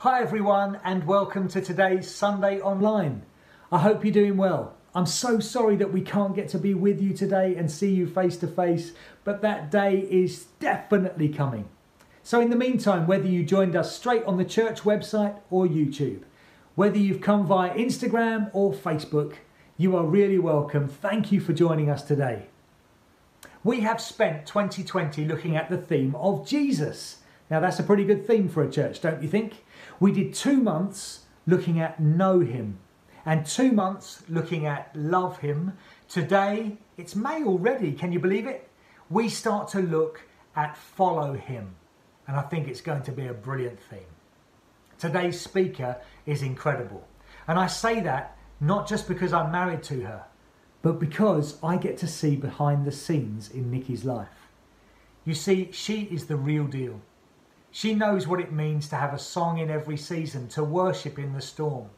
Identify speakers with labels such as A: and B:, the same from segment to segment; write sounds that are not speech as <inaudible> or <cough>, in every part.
A: Hi everyone and welcome to today's Sunday Online. I hope you're doing well. I'm so sorry that we can't get to be with you today and see you face to face, but that day is definitely coming. So, in the meantime, whether you joined us straight on the church website or YouTube, whether you've come via Instagram or Facebook, you are really welcome. Thank you for joining us today. We have spent 2020 looking at the theme of Jesus. Now, that's a pretty good theme for a church, don't you think? We did two months looking at know Him and two months looking at love Him. Today, it's May already, can you believe it? We start to look at follow Him, and I think it's going to be a brilliant theme. Today's speaker is incredible, and I say that not just because I'm married to her, but because I get to see behind the scenes in Nikki's life. You see, she is the real deal. She knows what it means to have a song in every season, to worship in the storm.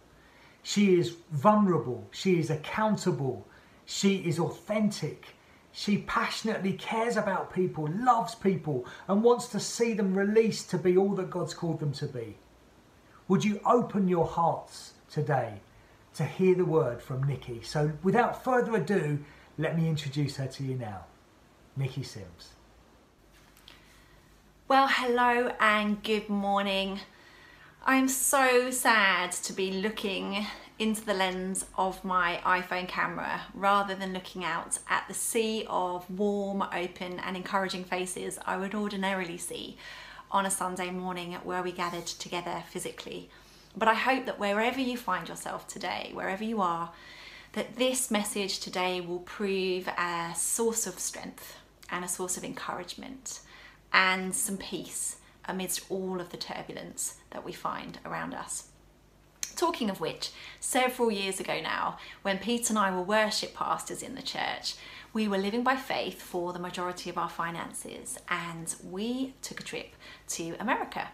A: She is vulnerable, she is accountable, she is authentic. She passionately cares about people, loves people, and wants to see them released to be all that God's called them to be. Would you open your hearts today to hear the word from Nikki? So, without further ado, let me introduce her to you now. Nikki Sims.
B: Well, hello and good morning. I'm so sad to be looking into the lens of my iPhone camera rather than looking out at the sea of warm, open, and encouraging faces I would ordinarily see on a Sunday morning where we gathered together physically. But I hope that wherever you find yourself today, wherever you are, that this message today will prove a source of strength and a source of encouragement and some peace amidst all of the turbulence that we find around us. Talking of which, several years ago now, when Pete and I were worship pastors in the church, we were living by faith for the majority of our finances and we took a trip to America.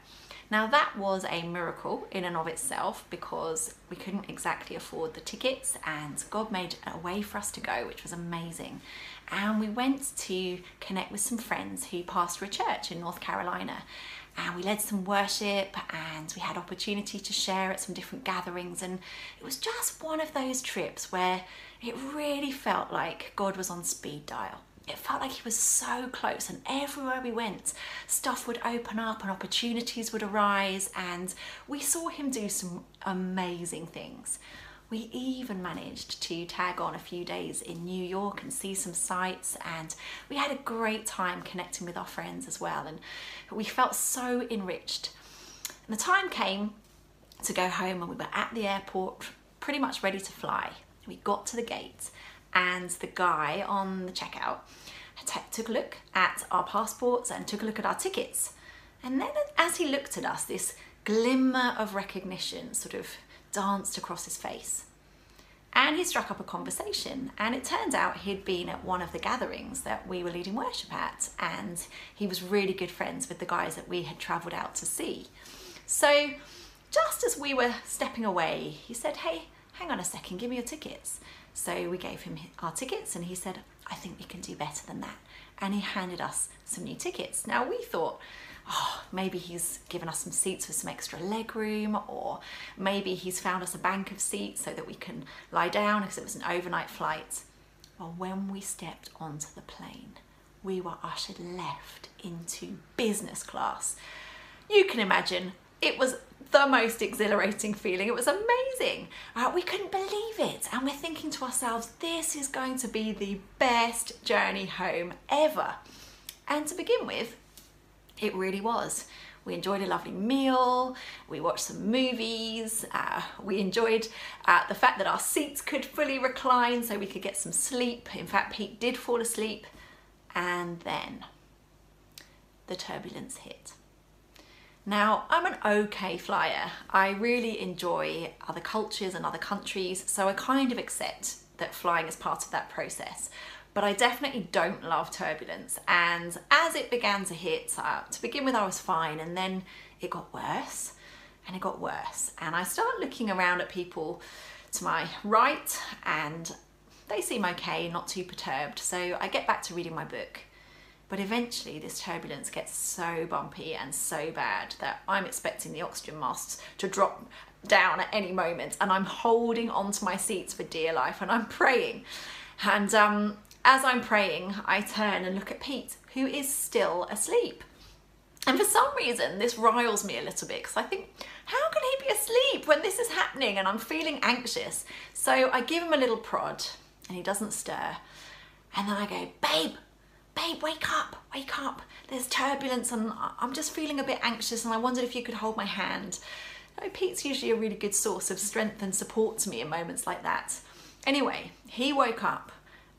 B: Now, that was a miracle in and of itself because we couldn't exactly afford the tickets, and God made a way for us to go, which was amazing. And we went to connect with some friends who pastor a church in North Carolina. And we led some worship and we had opportunity to share at some different gatherings. And it was just one of those trips where it really felt like God was on speed dial it felt like he was so close and everywhere we went stuff would open up and opportunities would arise and we saw him do some amazing things. We even managed to tag on a few days in New York and see some sights and we had a great time connecting with our friends as well and we felt so enriched. And the time came to go home and we were at the airport pretty much ready to fly. We got to the gate and the guy on the checkout took a look at our passports and took a look at our tickets. And then as he looked at us, this glimmer of recognition sort of danced across his face. And he struck up a conversation, and it turned out he'd been at one of the gatherings that we were leading worship at, and he was really good friends with the guys that we had travelled out to see. So, just as we were stepping away, he said, Hey, hang on a second, give me your tickets. So we gave him our tickets and he said, I think we can do better than that. And he handed us some new tickets. Now we thought, oh, maybe he's given us some seats with some extra leg room, or maybe he's found us a bank of seats so that we can lie down because it was an overnight flight. Well, when we stepped onto the plane, we were ushered left into business class. You can imagine it was the most exhilarating feeling. It was amazing. Uh, we couldn't believe it. And we're thinking to ourselves, this is going to be the best journey home ever. And to begin with, it really was. We enjoyed a lovely meal, we watched some movies, uh, we enjoyed uh, the fact that our seats could fully recline so we could get some sleep. In fact, Pete did fall asleep. And then the turbulence hit. Now, I'm an okay flyer. I really enjoy other cultures and other countries, so I kind of accept that flying is part of that process. But I definitely don't love turbulence. And as it began to hit, uh, to begin with, I was fine, and then it got worse and it got worse. And I start looking around at people to my right, and they seem okay, not too perturbed. So I get back to reading my book. But eventually, this turbulence gets so bumpy and so bad that I'm expecting the oxygen masks to drop down at any moment, and I'm holding onto my seats for dear life, and I'm praying. And um, as I'm praying, I turn and look at Pete, who is still asleep. And for some reason, this riles me a little bit because I think, how can he be asleep when this is happening and I'm feeling anxious? So I give him a little prod and he doesn't stir. And then I go, babe, babe, wake up, wake up. There's turbulence and I'm just feeling a bit anxious and I wondered if you could hold my hand. You Pete's usually a really good source of strength and support to me in moments like that. Anyway, he woke up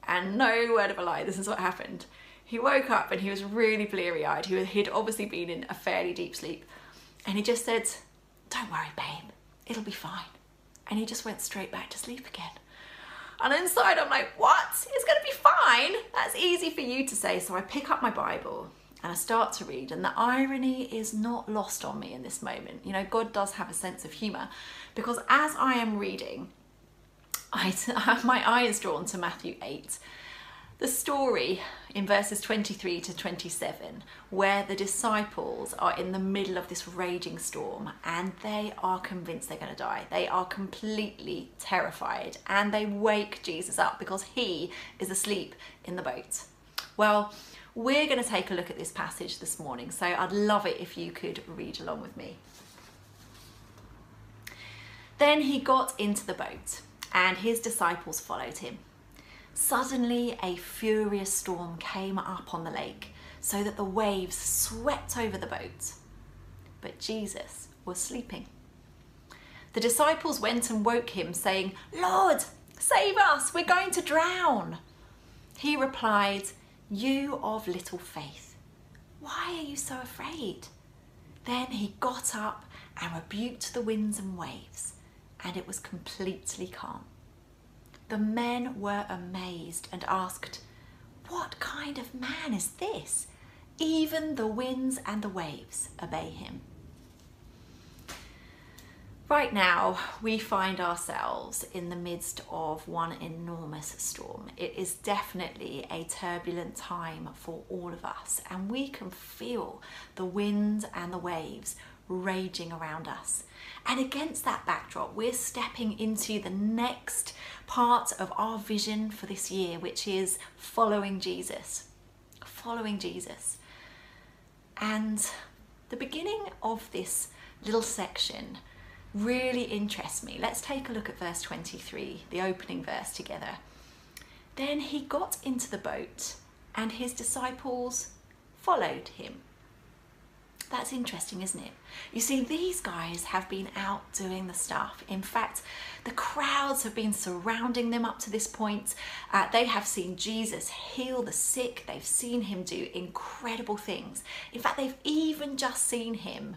B: and no word of a lie, this is what happened. He woke up and he was really bleary eyed. He he'd obviously been in a fairly deep sleep. And he just said, Don't worry, babe, it'll be fine. And he just went straight back to sleep again. And inside, I'm like, what? It's to be fine. That's easy for you to say. So I pick up my Bible and I start to read. And the irony is not lost on me in this moment. You know, God does have a sense of humour because as I am reading, I, have <laughs> my eye is drawn to Matthew 8 the story in verses 23 to 27, where the disciples are in the middle of this raging storm and they are convinced they're going to die. They are completely terrified and they wake Jesus up because he is asleep in the boat. Well, we're going to take a look at this passage this morning, so I'd love it if you could read along with me. Then he got into the boat and his disciples followed him. Suddenly, a furious storm came up on the lake so that the waves swept over the boat. But Jesus was sleeping. The disciples went and woke him, saying, Lord, save us, we're going to drown. He replied, You of little faith, why are you so afraid? Then he got up and rebuked the winds and waves, and it was completely calm. The men were amazed and asked, What kind of man is this? Even the winds and the waves obey him. Right now, we find ourselves in the midst of one enormous storm. It is definitely a turbulent time for all of us, and we can feel the winds and the waves raging around us. And against that backdrop, we're stepping into the next part of our vision for this year, which is following Jesus. Following Jesus. And the beginning of this little section really interests me. Let's take a look at verse 23, the opening verse together. Then he got into the boat, and his disciples followed him. That's interesting, isn't it? You see, these guys have been out doing the stuff. In fact, the crowds have been surrounding them up to this point. Uh, they have seen Jesus heal the sick, they've seen him do incredible things. In fact, they've even just seen him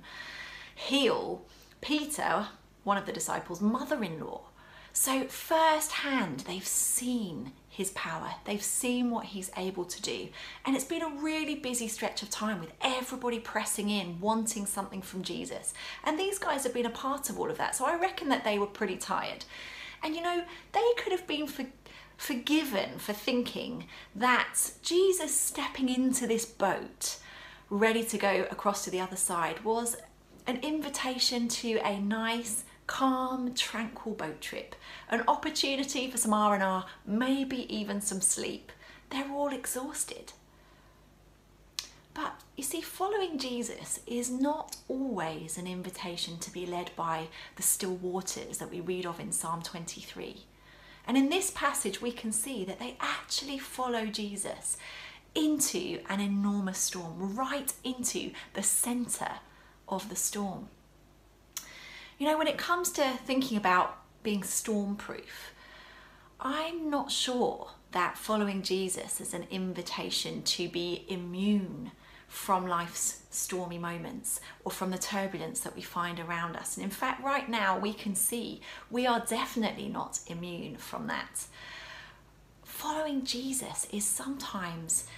B: heal Peter, one of the disciples' mother in law. So, firsthand, they've seen his power. They've seen what he's able to do. And it's been a really busy stretch of time with everybody pressing in, wanting something from Jesus. And these guys have been a part of all of that. So I reckon that they were pretty tired. And you know, they could have been for, forgiven for thinking that Jesus stepping into this boat, ready to go across to the other side, was an invitation to a nice, calm, tranquil boat trip, an opportunity for some R&R, maybe even some sleep. They're all exhausted. But you see, following Jesus is not always an invitation to be led by the still waters that we read of in Psalm 23. And in this passage, we can see that they actually follow Jesus into an enormous storm, right into the centre of the storm. You know, when it comes to thinking about being stormproof, I'm not sure that following Jesus is an invitation to be immune from life's stormy moments or from the turbulence that we find around us. And in fact, right now we can see we are definitely not immune from that. Following Jesus is sometimes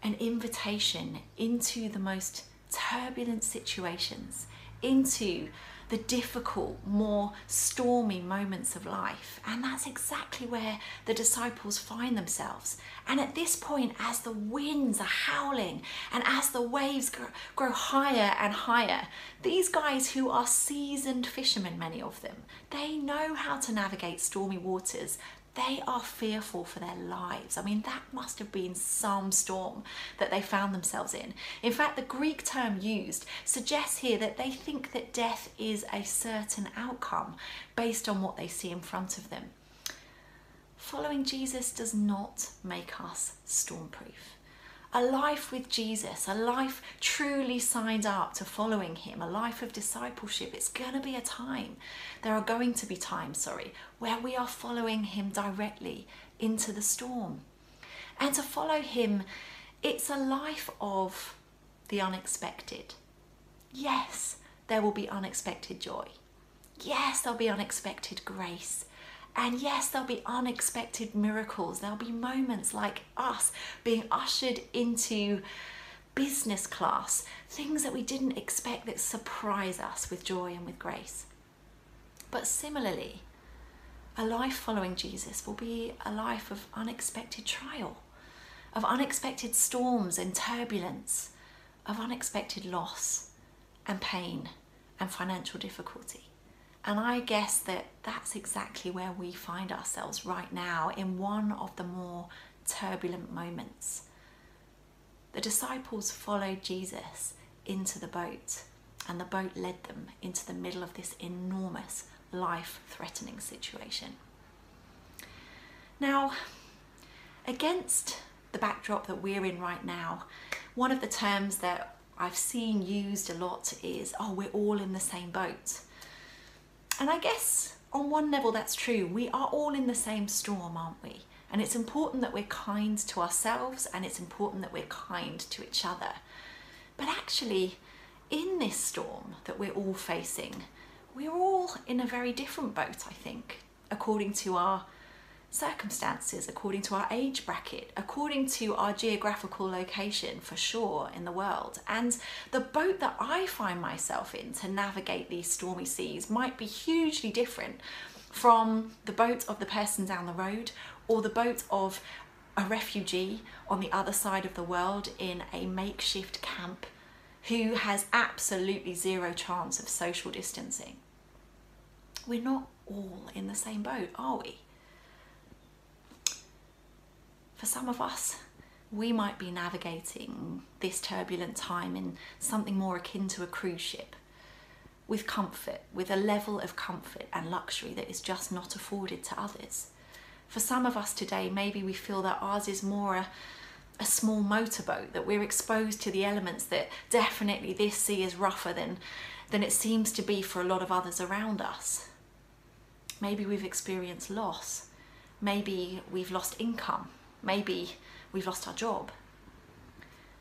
B: an invitation into the most turbulent situations, into the difficult, more stormy moments of life. And that's exactly where the disciples find themselves. And at this point, as the winds are howling and as the waves grow, higher and higher, these guys who are seasoned fishermen, many of them, they know how to navigate stormy waters they are fearful for their lives. I mean, that must have been some storm that they found themselves in. In fact, the Greek term used suggests here that they think that death is a certain outcome based on what they see in front of them. Following Jesus does not make us stormproof a life with Jesus, a life truly signed up to following Him, a life of discipleship, it's going to be a time, there are going to be times, sorry, where we are following Him directly into the storm. And to follow Him, it's a life of the unexpected. Yes, there will be unexpected joy. Yes, there'll be unexpected grace. And yes, there'll be unexpected miracles. There'll be moments like us being ushered into business class, things that we didn't expect that surprise us with joy and with grace. But similarly, a life following Jesus will be a life of unexpected trial, of unexpected storms and turbulence, of unexpected loss and pain and financial difficulty. And I guess that that's exactly where we find ourselves right now in one of the more turbulent moments. The disciples followed Jesus into the boat, and the boat led them into the middle of this enormous, life threatening situation. Now, against the backdrop that we're in right now, one of the terms that I've seen used a lot is, oh, we're all in the same boat. And I guess on one level that's true. We are all in the same storm, aren't we? And it's important that we're kind to ourselves and it's important that we're kind to each other. But actually, in this storm that we're all facing, we're all in a very different boat, I think, according to our circumstances, according to our age bracket, according to our geographical location for sure in the world. And the boat that I find myself in to navigate these stormy seas might be hugely different from the boat of the person down the road or the boat of a refugee on the other side of the world in a makeshift camp who has absolutely zero chance of social distancing. We're not all in the same boat, are we? For some of us, we might be navigating this turbulent time in something more akin to a cruise ship with comfort, with a level of comfort and luxury that is just not afforded to others. For some of us today, maybe we feel that ours is more a, a small motorboat, that we're exposed to the elements that definitely this sea is rougher than, than it seems to be for a lot of others around us. Maybe we've experienced loss. Maybe we've lost income maybe we've lost our job.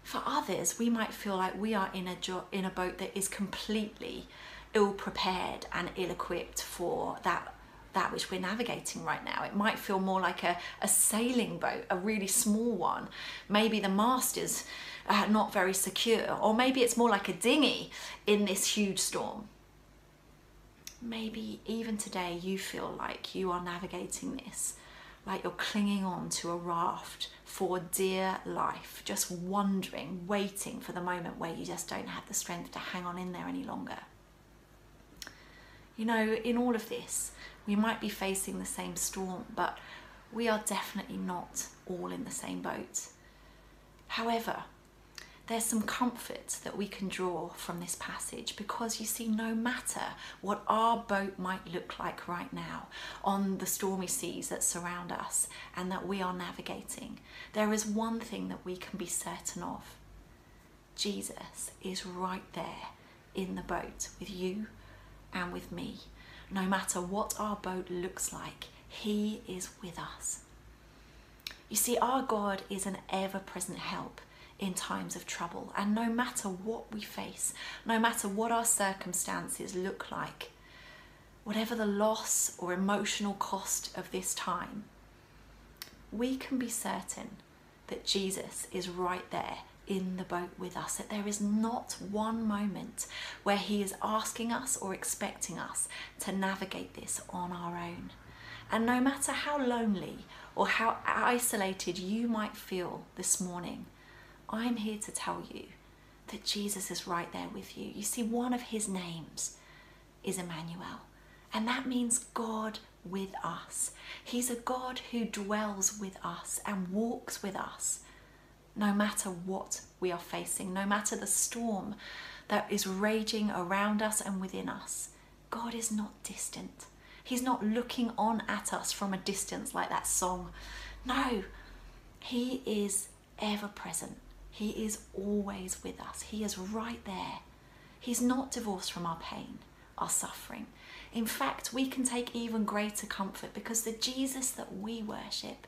B: For others, we might feel like we are in a, jo- in a boat that is completely ill prepared and ill equipped for that that which we're navigating right now. It might feel more like a, a sailing boat, a really small one. Maybe the mast is uh, not very secure, or maybe it's more like a dinghy in this huge storm. Maybe even today you feel like you are navigating this like you're clinging on to a raft for dear life, just wondering, waiting for the moment where you just don't have the strength to hang on in there any longer. You know, in all of this, we might be facing the same storm, but we are definitely not all in the same boat. However, there's some comfort that we can draw from this passage because you see, no matter what our boat might look like right now on the stormy seas that surround us and that we are navigating, there is one thing that we can be certain of Jesus is right there in the boat with you and with me. No matter what our boat looks like, He is with us. You see, our God is an ever present help in times of trouble. And no matter what we face, no matter what our circumstances look like, whatever the loss or emotional cost of this time, we can be certain that Jesus is right there in the boat with us, that there is not one moment where He is asking us or expecting us to navigate this on our own. And no matter how lonely or how isolated you might feel this morning, I'm here to tell you that Jesus is right there with you. You see, one of His names is Emmanuel, and that means God with us. He's a God who dwells with us and walks with us no matter what we are facing, no matter the storm that is raging around us and within us. God is not distant. He's not looking on at us from a distance like that song. No, He is ever present. He is always with us. He is right there. He's not divorced from our pain, our suffering. In fact, we can take even greater comfort because the Jesus that we worship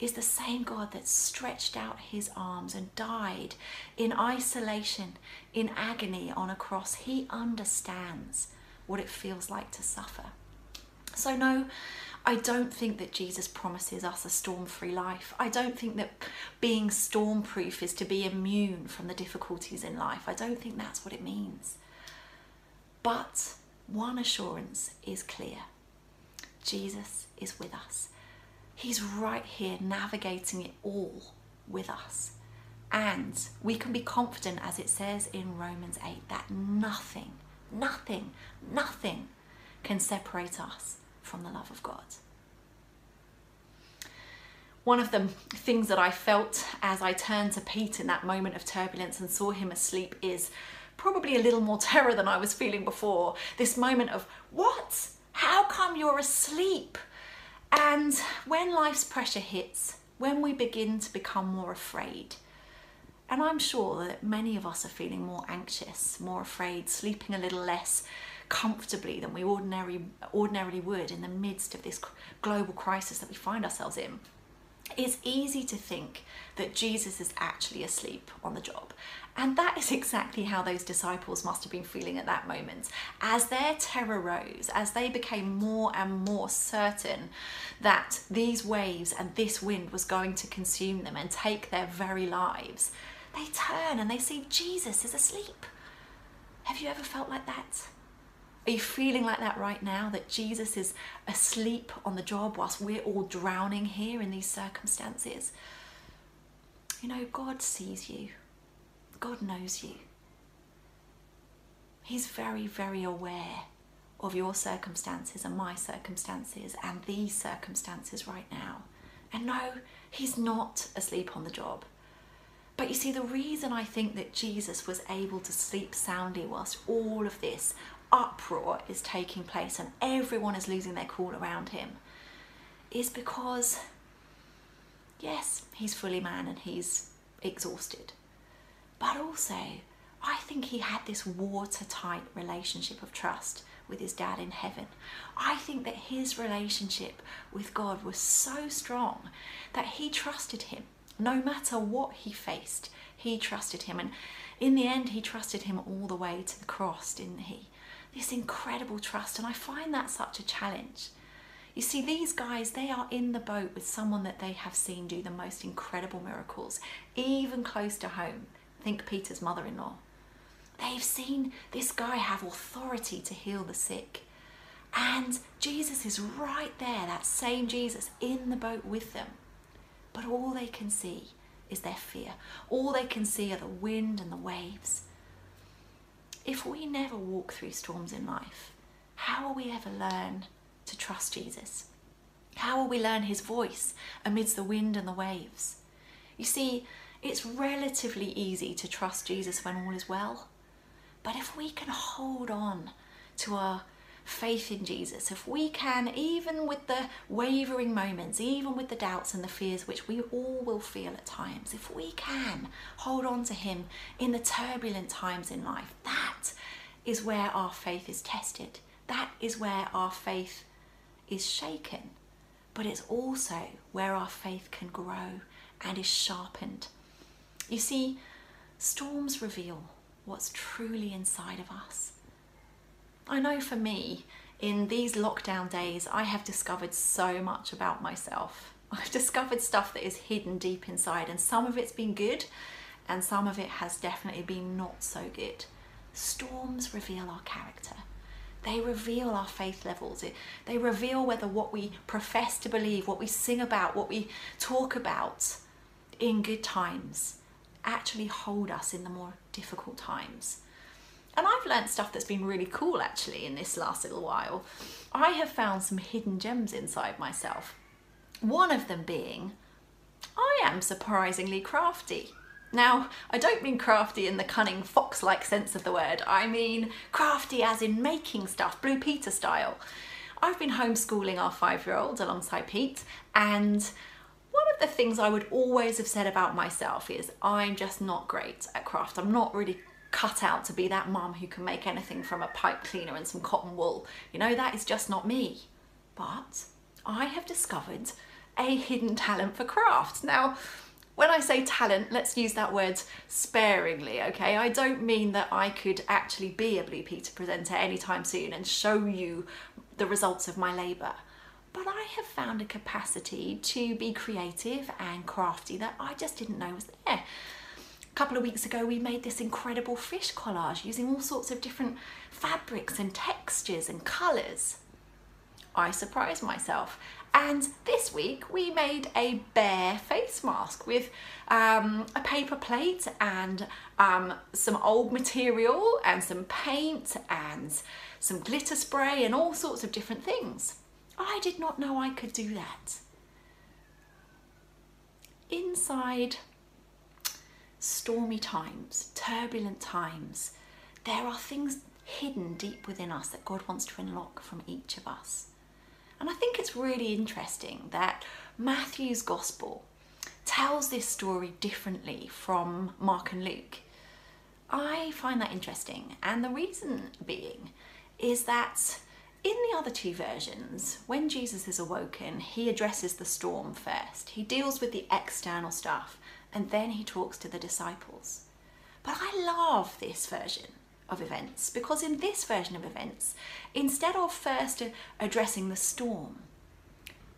B: is the same God that stretched out his arms and died in isolation, in agony on a cross. He understands what it feels like to suffer. So, no, I don't think that Jesus promises us a storm free life. I don't think that being storm proof is to be immune from the difficulties in life. I don't think that's what it means. But one assurance is clear Jesus is with us. He's right here navigating it all with us. And we can be confident, as it says in Romans 8, that nothing, nothing, nothing can separate us from the love of God. One of the things that I felt as I turned to Pete in that moment of turbulence and saw him asleep is probably a little more <laughs> terror than I was feeling before. This moment of, what? How come you're asleep? And when life's pressure hits, when we begin to become more afraid, and I'm sure that many of us are feeling more anxious, more afraid, sleeping a little less comfortably than we ordinarily, ordinarily would in the midst of this global crisis that we find ourselves in. It's easy to think that Jesus is actually asleep on the job and that is exactly how those disciples must have been feeling at that moment. As their terror rose, as they became more and more certain that these waves and this wind was going to consume them and take their very lives, they turn and they see Jesus is asleep. Have you ever felt like that? Are you feeling like that right now? That Jesus is asleep on the job whilst we're all drowning here in these circumstances? You know, God sees you. God knows you. He's very, very aware of your circumstances and my circumstances and these circumstances right now. And no, he's not asleep on the job. But you see, the reason I think that Jesus was able to sleep soundly whilst all of this uproar is taking place and everyone is losing their cool around him is because, yes, he's fully man and he's exhausted. But also, I think he had this watertight relationship of trust with his dad in heaven. I think that his relationship with God was so strong that he trusted him. No matter what he faced, he trusted him. And in the end, he trusted him all the way to the cross, didn't he? This incredible trust. And I find that such a challenge. You see, these guys, they are in the boat with someone that they have seen do the most incredible miracles, even close to home. Think Peter's mother in law. They've seen this guy have authority to heal the sick. And Jesus is right there, that same Jesus, in the boat with them. But all they can see is their fear. All they can see are the wind and the waves. If we never walk through storms in life, how will we ever learn to trust Jesus? How will we learn his voice amidst the wind and the waves? You see, it's relatively easy to trust Jesus when all is well. But if we can hold on to our faith in Jesus, if we can, even with the wavering moments, even with the doubts and the fears which we all will feel at times, if we can hold on to Him in the turbulent times in life, that is where our faith is tested. That is where our faith is shaken. But it's also where our faith can grow and is sharpened you see, storms reveal what's truly inside of us. I know for me, in these lockdown days, I have discovered so much about myself. <laughs> I've discovered stuff that is hidden deep inside, and some of it's been good, and some of it has definitely been not so good. Storms reveal our character. They reveal our faith levels. They reveal whether what we profess to believe, what we sing about, what we talk about in good times actually hold us in the more difficult times. And I've learned stuff that's been really cool actually in this last little while. I have found some hidden gems inside myself. One of them being, I am surprisingly crafty. Now, I don't mean crafty in the cunning fox like sense of the word, I mean crafty as in making stuff, Blue Peter style. I've been homeschooling our five year old alongside Pete, and one of the things I would always have said about myself is I'm just not great at craft. I'm not really cut out to be that mum who can make anything from a pipe cleaner and some cotton wool. You know, that is just not me. But I have discovered a hidden talent for craft. Now, when I say talent, let's use that word sparingly, okay? I don't mean that I could actually be a Blue Peter presenter anytime soon and show you the results of my labour. But I have found a capacity to be creative and crafty that I just didn't know was there. Couple of weeks ago, we made this incredible fish collage using all sorts of different fabrics and textures and colours. I surprised myself and this week we made a bear face mask with um, a paper plate and um, some old material and some paint and some glitter spray and all sorts of different things. I did not know I could do that. Inside stormy times, turbulent times, there are things hidden deep within us that God wants to unlock from each of us. And I think it's really interesting that Matthew's gospel tells this story differently from Mark and Luke. I find that interesting, and the reason being is that in the other two versions, when Jesus is awoken, he addresses the storm first. He deals with the external stuff and then he talks to the disciples. But I love this version of events because in this version of events, instead of first addressing the storm,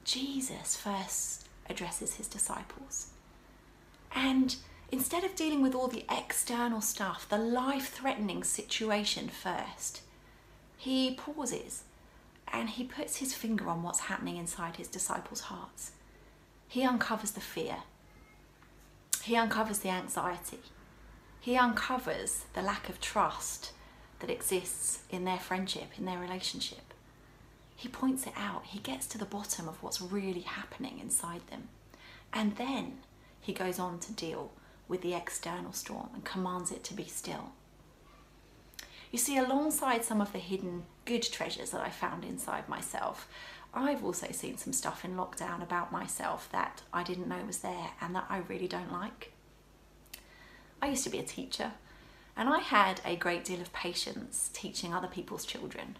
B: Jesus first addresses his disciples. And instead of dealing with all the external stuff, the life threatening situation first, he pauses and he puts his finger on what's happening inside his disciples' hearts. He uncovers the fear, he uncovers the anxiety, he uncovers the lack of trust that exists in their friendship, in their relationship. He points it out. He gets to the bottom of what's really happening inside them. And then he goes on to deal with the external storm and commands it to be still. You see, alongside some of the hidden good treasures that I found inside myself, I've also seen some stuff in lockdown about myself that I didn't know was there and that I really don't like. I used to be a teacher and I had a great deal of patience teaching other people's children.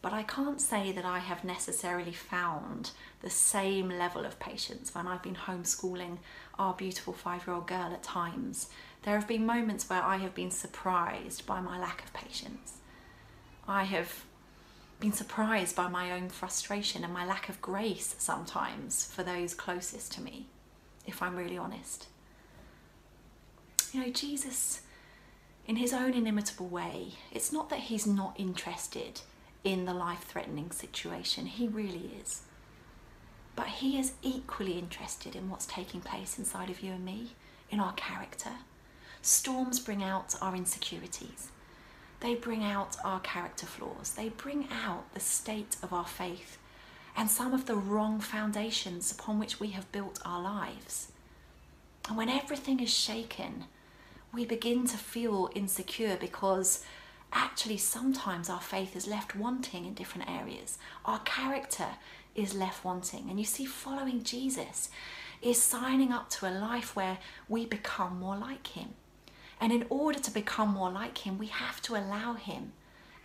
B: But I can't say that I have necessarily found the same level of patience when I've been homeschooling our beautiful five year old girl at times. There have been moments where I have been surprised by my lack of patience. I have been surprised by my own frustration and my lack of grace sometimes for those closest to me, if I'm really honest. You know, Jesus, in his own inimitable way, it's not that he's not interested in the life threatening situation, he really is. But he is equally interested in what's taking place inside of you and me, in our character. Storms bring out our insecurities. They bring out our character flaws. They bring out the state of our faith and some of the wrong foundations upon which we have built our lives. And when everything is shaken, we begin to feel insecure because actually sometimes our faith is left wanting in different areas. Our character is left wanting. And you see, following Jesus is signing up to a life where we become more like Him. And in order to become more like Him, we have to allow Him,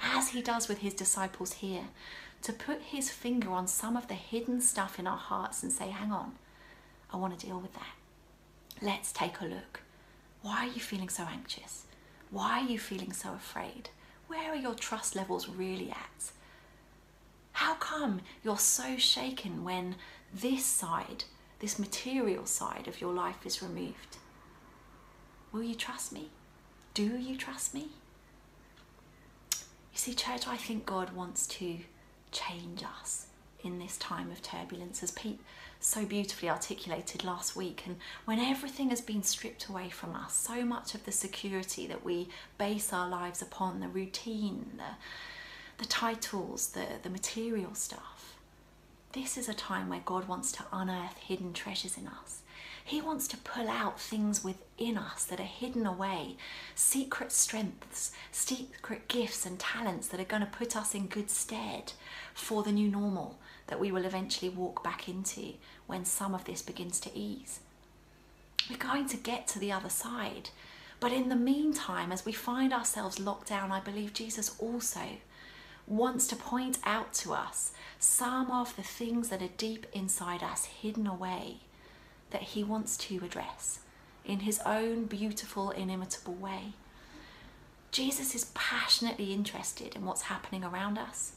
B: as He does with His disciples here, to put His finger on some of the hidden stuff in our hearts and say, hang on, I want to deal with that. Let's take a look. Why are you feeling so anxious? Why are you feeling so afraid? Where are your trust levels really at? How come you're so shaken when this side, this material side of your life is removed? Will you trust me? Do you trust me? You see, church, I think God wants to change us in this time of turbulence, as Pete so beautifully articulated last week. And when everything has been stripped away from us, so much of the security that we base our lives upon, the routine, the, the titles, the, the material stuff, this is a time where God wants to unearth hidden treasures in us. He wants to pull out things within us that are hidden away, secret strengths, secret gifts and talents that are going to put us in good stead for the new normal that we will eventually walk back into when some of this begins to ease. We're going to get to the other side. But in the meantime, as we find ourselves locked down, I believe Jesus also wants to point out to us some of the things that are deep inside us, hidden away, that he wants to address in his own beautiful, inimitable way. Jesus is passionately interested in what's happening around us.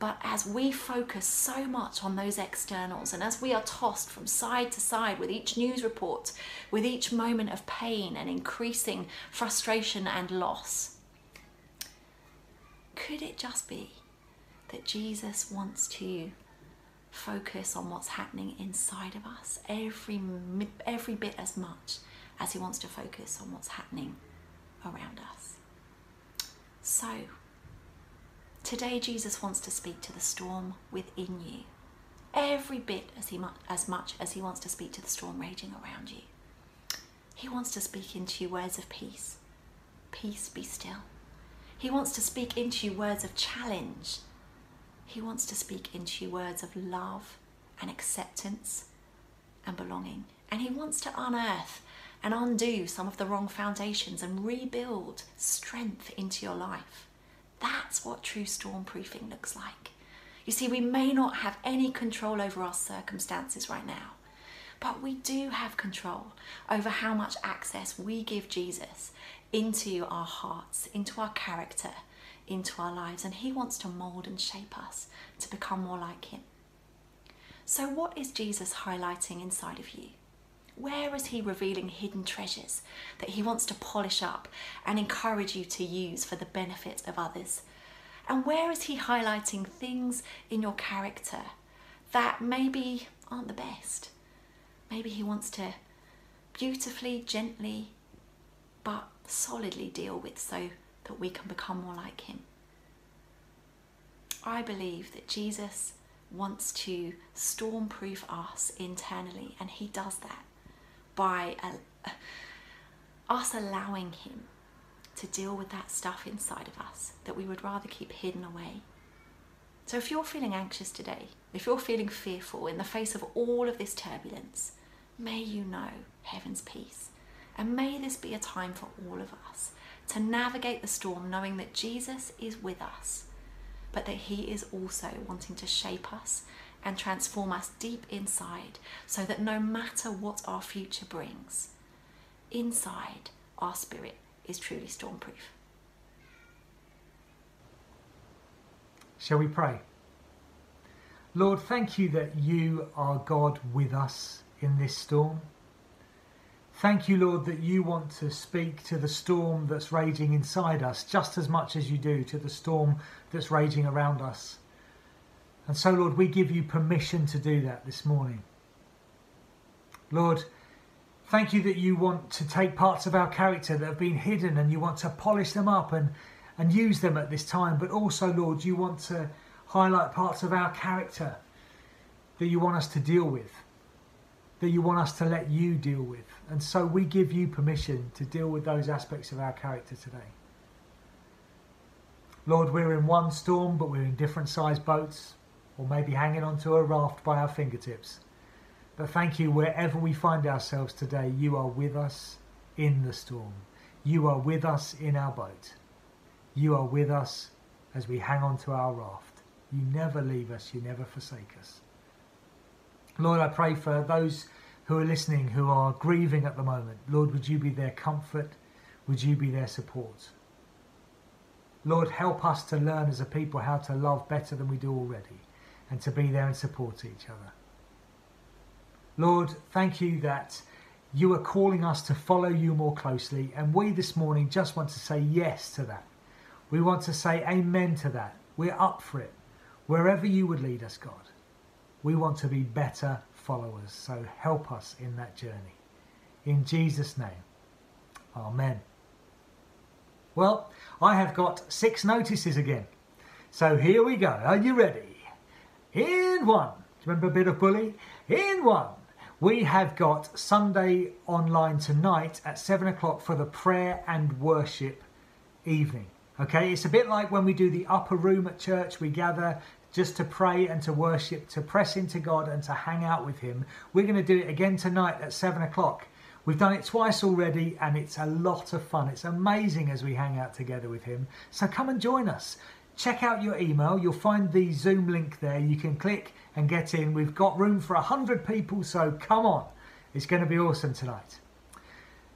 B: But as we focus so much on those externals and as we are tossed from side to side with each news report, with each moment of pain and increasing frustration and loss, could it just be that Jesus wants to focus on what's happening inside of us every every bit as much as he wants to focus on what's happening around us. So, today Jesus wants to speak to the storm within you every bit as he as much as he wants to speak to the storm raging around you. He wants to speak into you words of peace. Peace be still. He wants to speak into you words of challenge he wants to speak into you words of love and acceptance and belonging. And He wants to unearth and undo some of the wrong foundations and rebuild strength into your life. That's what true storm proofing looks like. You see, we may not have any control over our circumstances right now, but we do have control over how much access we give Jesus into our hearts, into our character, into our lives, and He wants to mold and shape us to become more like Him. So, what is Jesus highlighting inside of you? Where is He revealing hidden treasures that He wants to polish up and encourage you to use for the benefit of others? And where is He highlighting things in your character that maybe aren't the best? Maybe He wants to beautifully, gently, but solidly deal with so that we can become more like Him. I believe that Jesus wants to stormproof us internally, and He does that by uh, us allowing Him to deal with that stuff inside of us that we would rather keep hidden away. So, if you're feeling anxious today, if you're feeling fearful in the face of all of this turbulence, may you know heaven's peace. And may this be a time for all of us to navigate the storm knowing that Jesus is with us, but that He is also wanting to shape us and transform us deep inside so that no matter what our future brings, inside our spirit is truly stormproof.
A: Shall we pray? Lord, thank you that you are God with us in this storm. Thank you, Lord, that you want to speak to the storm that's raging inside us just as much as you do to the storm that's raging around us. And so, Lord, we give you permission to do that this morning. Lord, thank you that you want to take parts of our character that have been hidden and you want to polish them up and, and use them at this time. But also, Lord, you want to highlight parts of our character that you want us to deal with that you want us to let you deal with. And so we give you permission to deal with those aspects of our character today. Lord, we're in one storm, but we're in different sized boats, or maybe hanging onto a raft by our fingertips. But thank you, wherever we find ourselves today, you are with us in the storm. You are with us in our boat. You are with us as we hang on to our raft. You never leave us, you never forsake us. Lord, I pray for those who are listening who are grieving at the moment. Lord, would you be their comfort? Would you be their support? Lord, help us to learn as a people how to love better than we do already and to be there and support each other. Lord, thank you that You are calling us to follow you more closely, and we this morning just want to say yes to that. We want to say amen to that. We're up for it. Wherever you would lead us, God, we want to be better followers. So help us in that journey. In Jesus' name, Amen. Well, I have got six notices again. So here we go. Are you ready? In one. Do you remember a bit of bully? In one. We have got Sunday online tonight at seven o'clock for the prayer and worship evening. Okay, it's a bit like when we do the upper room at church, we gather just to pray and to worship, to press into God and to hang out with Him. We're going to do it again tonight at seven o'clock. We've done it twice already and it's a lot of fun. It's amazing as we hang out together with Him. So come and join us. Check out your email. You'll find the Zoom link there. You can click and get in. We've got room for 100 people, so come on. It's going to be awesome tonight.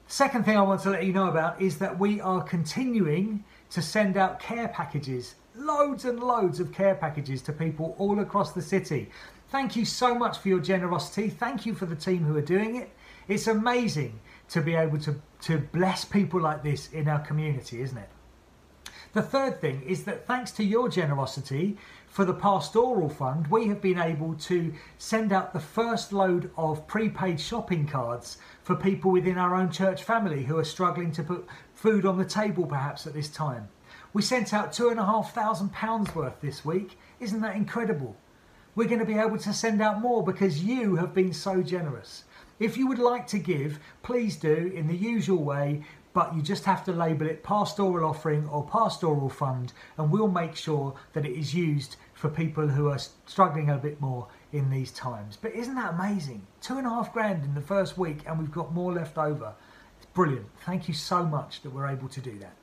A: Second thing I want to let you know about is that we are continuing to send out care packages, loads and loads of care packages to people all across the city. Thank you so much for your generosity. Thank you for the team who are doing it. It's amazing to be able to, to bless people like this in our community, isn't it? The third thing is that thanks to your generosity for the pastoral fund, we have been able to send out the first load of prepaid shopping cards for people within our own church family who are struggling to put food on the table perhaps at this time. We sent out two and a half thousand pounds worth this week. Isn't that incredible? We're going to be able to send out more because you have been so generous. If you would like to give, please do in the usual way, but you just have to label it pastoral offering or pastoral fund, and we'll make sure that it is used for people who are struggling a bit more in these times. But isn't that amazing? Two and a half grand in the first week, and we've got more left over. It's brilliant. Thank you so much that we're able to do that.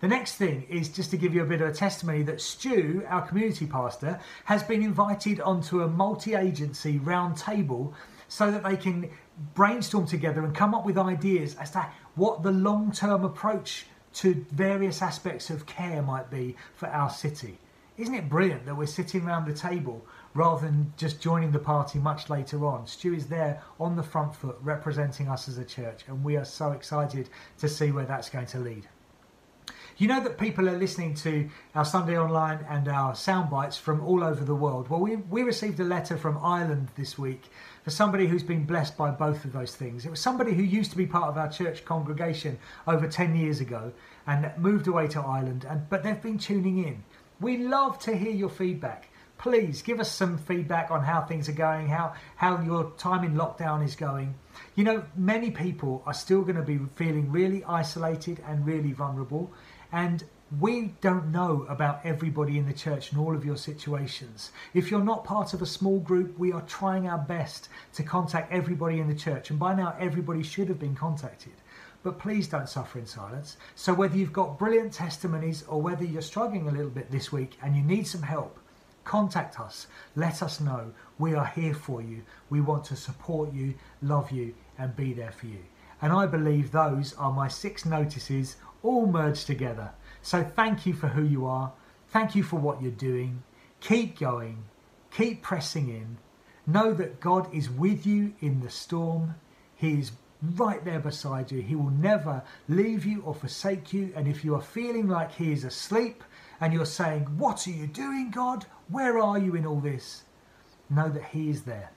A: The next thing is just to give you a bit of a testimony that Stu, our community pastor, has been invited onto a multi agency round table so that they can brainstorm together and come up with ideas as to what the long term approach to various aspects of care might be for our city. Isn't it brilliant that we're sitting around the table rather than just joining the party much later on? Stu is there on the front foot representing us as a church, and we are so excited to see where that's going to lead. You know that people are listening to our Sunday Online and our sound bites from all over the world. Well, we, we received a letter from Ireland this week for somebody who's been blessed by both of those things. It was somebody who used to be part of our church congregation over 10 years ago and moved away to Ireland, and, but they've been tuning in. We love to hear your feedback. Please give us some feedback on how things are going, how, how your time in lockdown is going. You know, many people are still going to be feeling really isolated and really vulnerable. And we don't know about everybody in the church and all of your situations. If you're not part of a small group, we are trying our best to contact everybody in the church. And by now, everybody should have been contacted. But please don't suffer in silence. So, whether you've got brilliant testimonies or whether you're struggling a little bit this week and you need some help, contact us. Let us know. We are here for you. We want to support you, love you, and be there for you. And I believe those are my six notices all merged together. So thank you for who you are. Thank you for what you're doing. Keep going. Keep pressing in. Know that God is with you in the storm. He is right there beside you. He will never leave you or forsake you. And if you are feeling like He is asleep and you're saying, What are you doing, God? Where are you in all this? Know that He is there,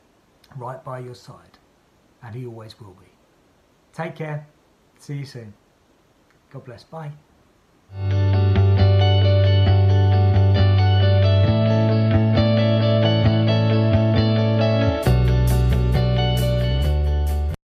A: right by your side. And He always will be. Take care. See you soon. God bless. Bye.